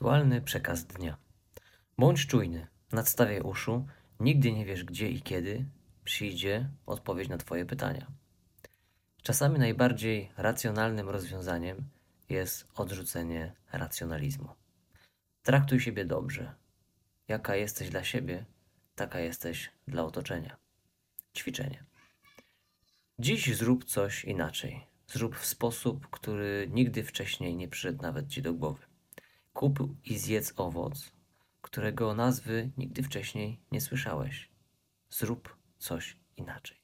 Aktualny przekaz dnia. Bądź czujny, nadstawiaj uszu, nigdy nie wiesz gdzie i kiedy przyjdzie odpowiedź na Twoje pytania. Czasami najbardziej racjonalnym rozwiązaniem jest odrzucenie racjonalizmu. Traktuj siebie dobrze. Jaka jesteś dla siebie, taka jesteś dla otoczenia. Ćwiczenie. Dziś zrób coś inaczej. Zrób w sposób, który nigdy wcześniej nie przyszedł nawet Ci do głowy. Kup i zjedz owoc, którego nazwy nigdy wcześniej nie słyszałeś. Zrób coś inaczej.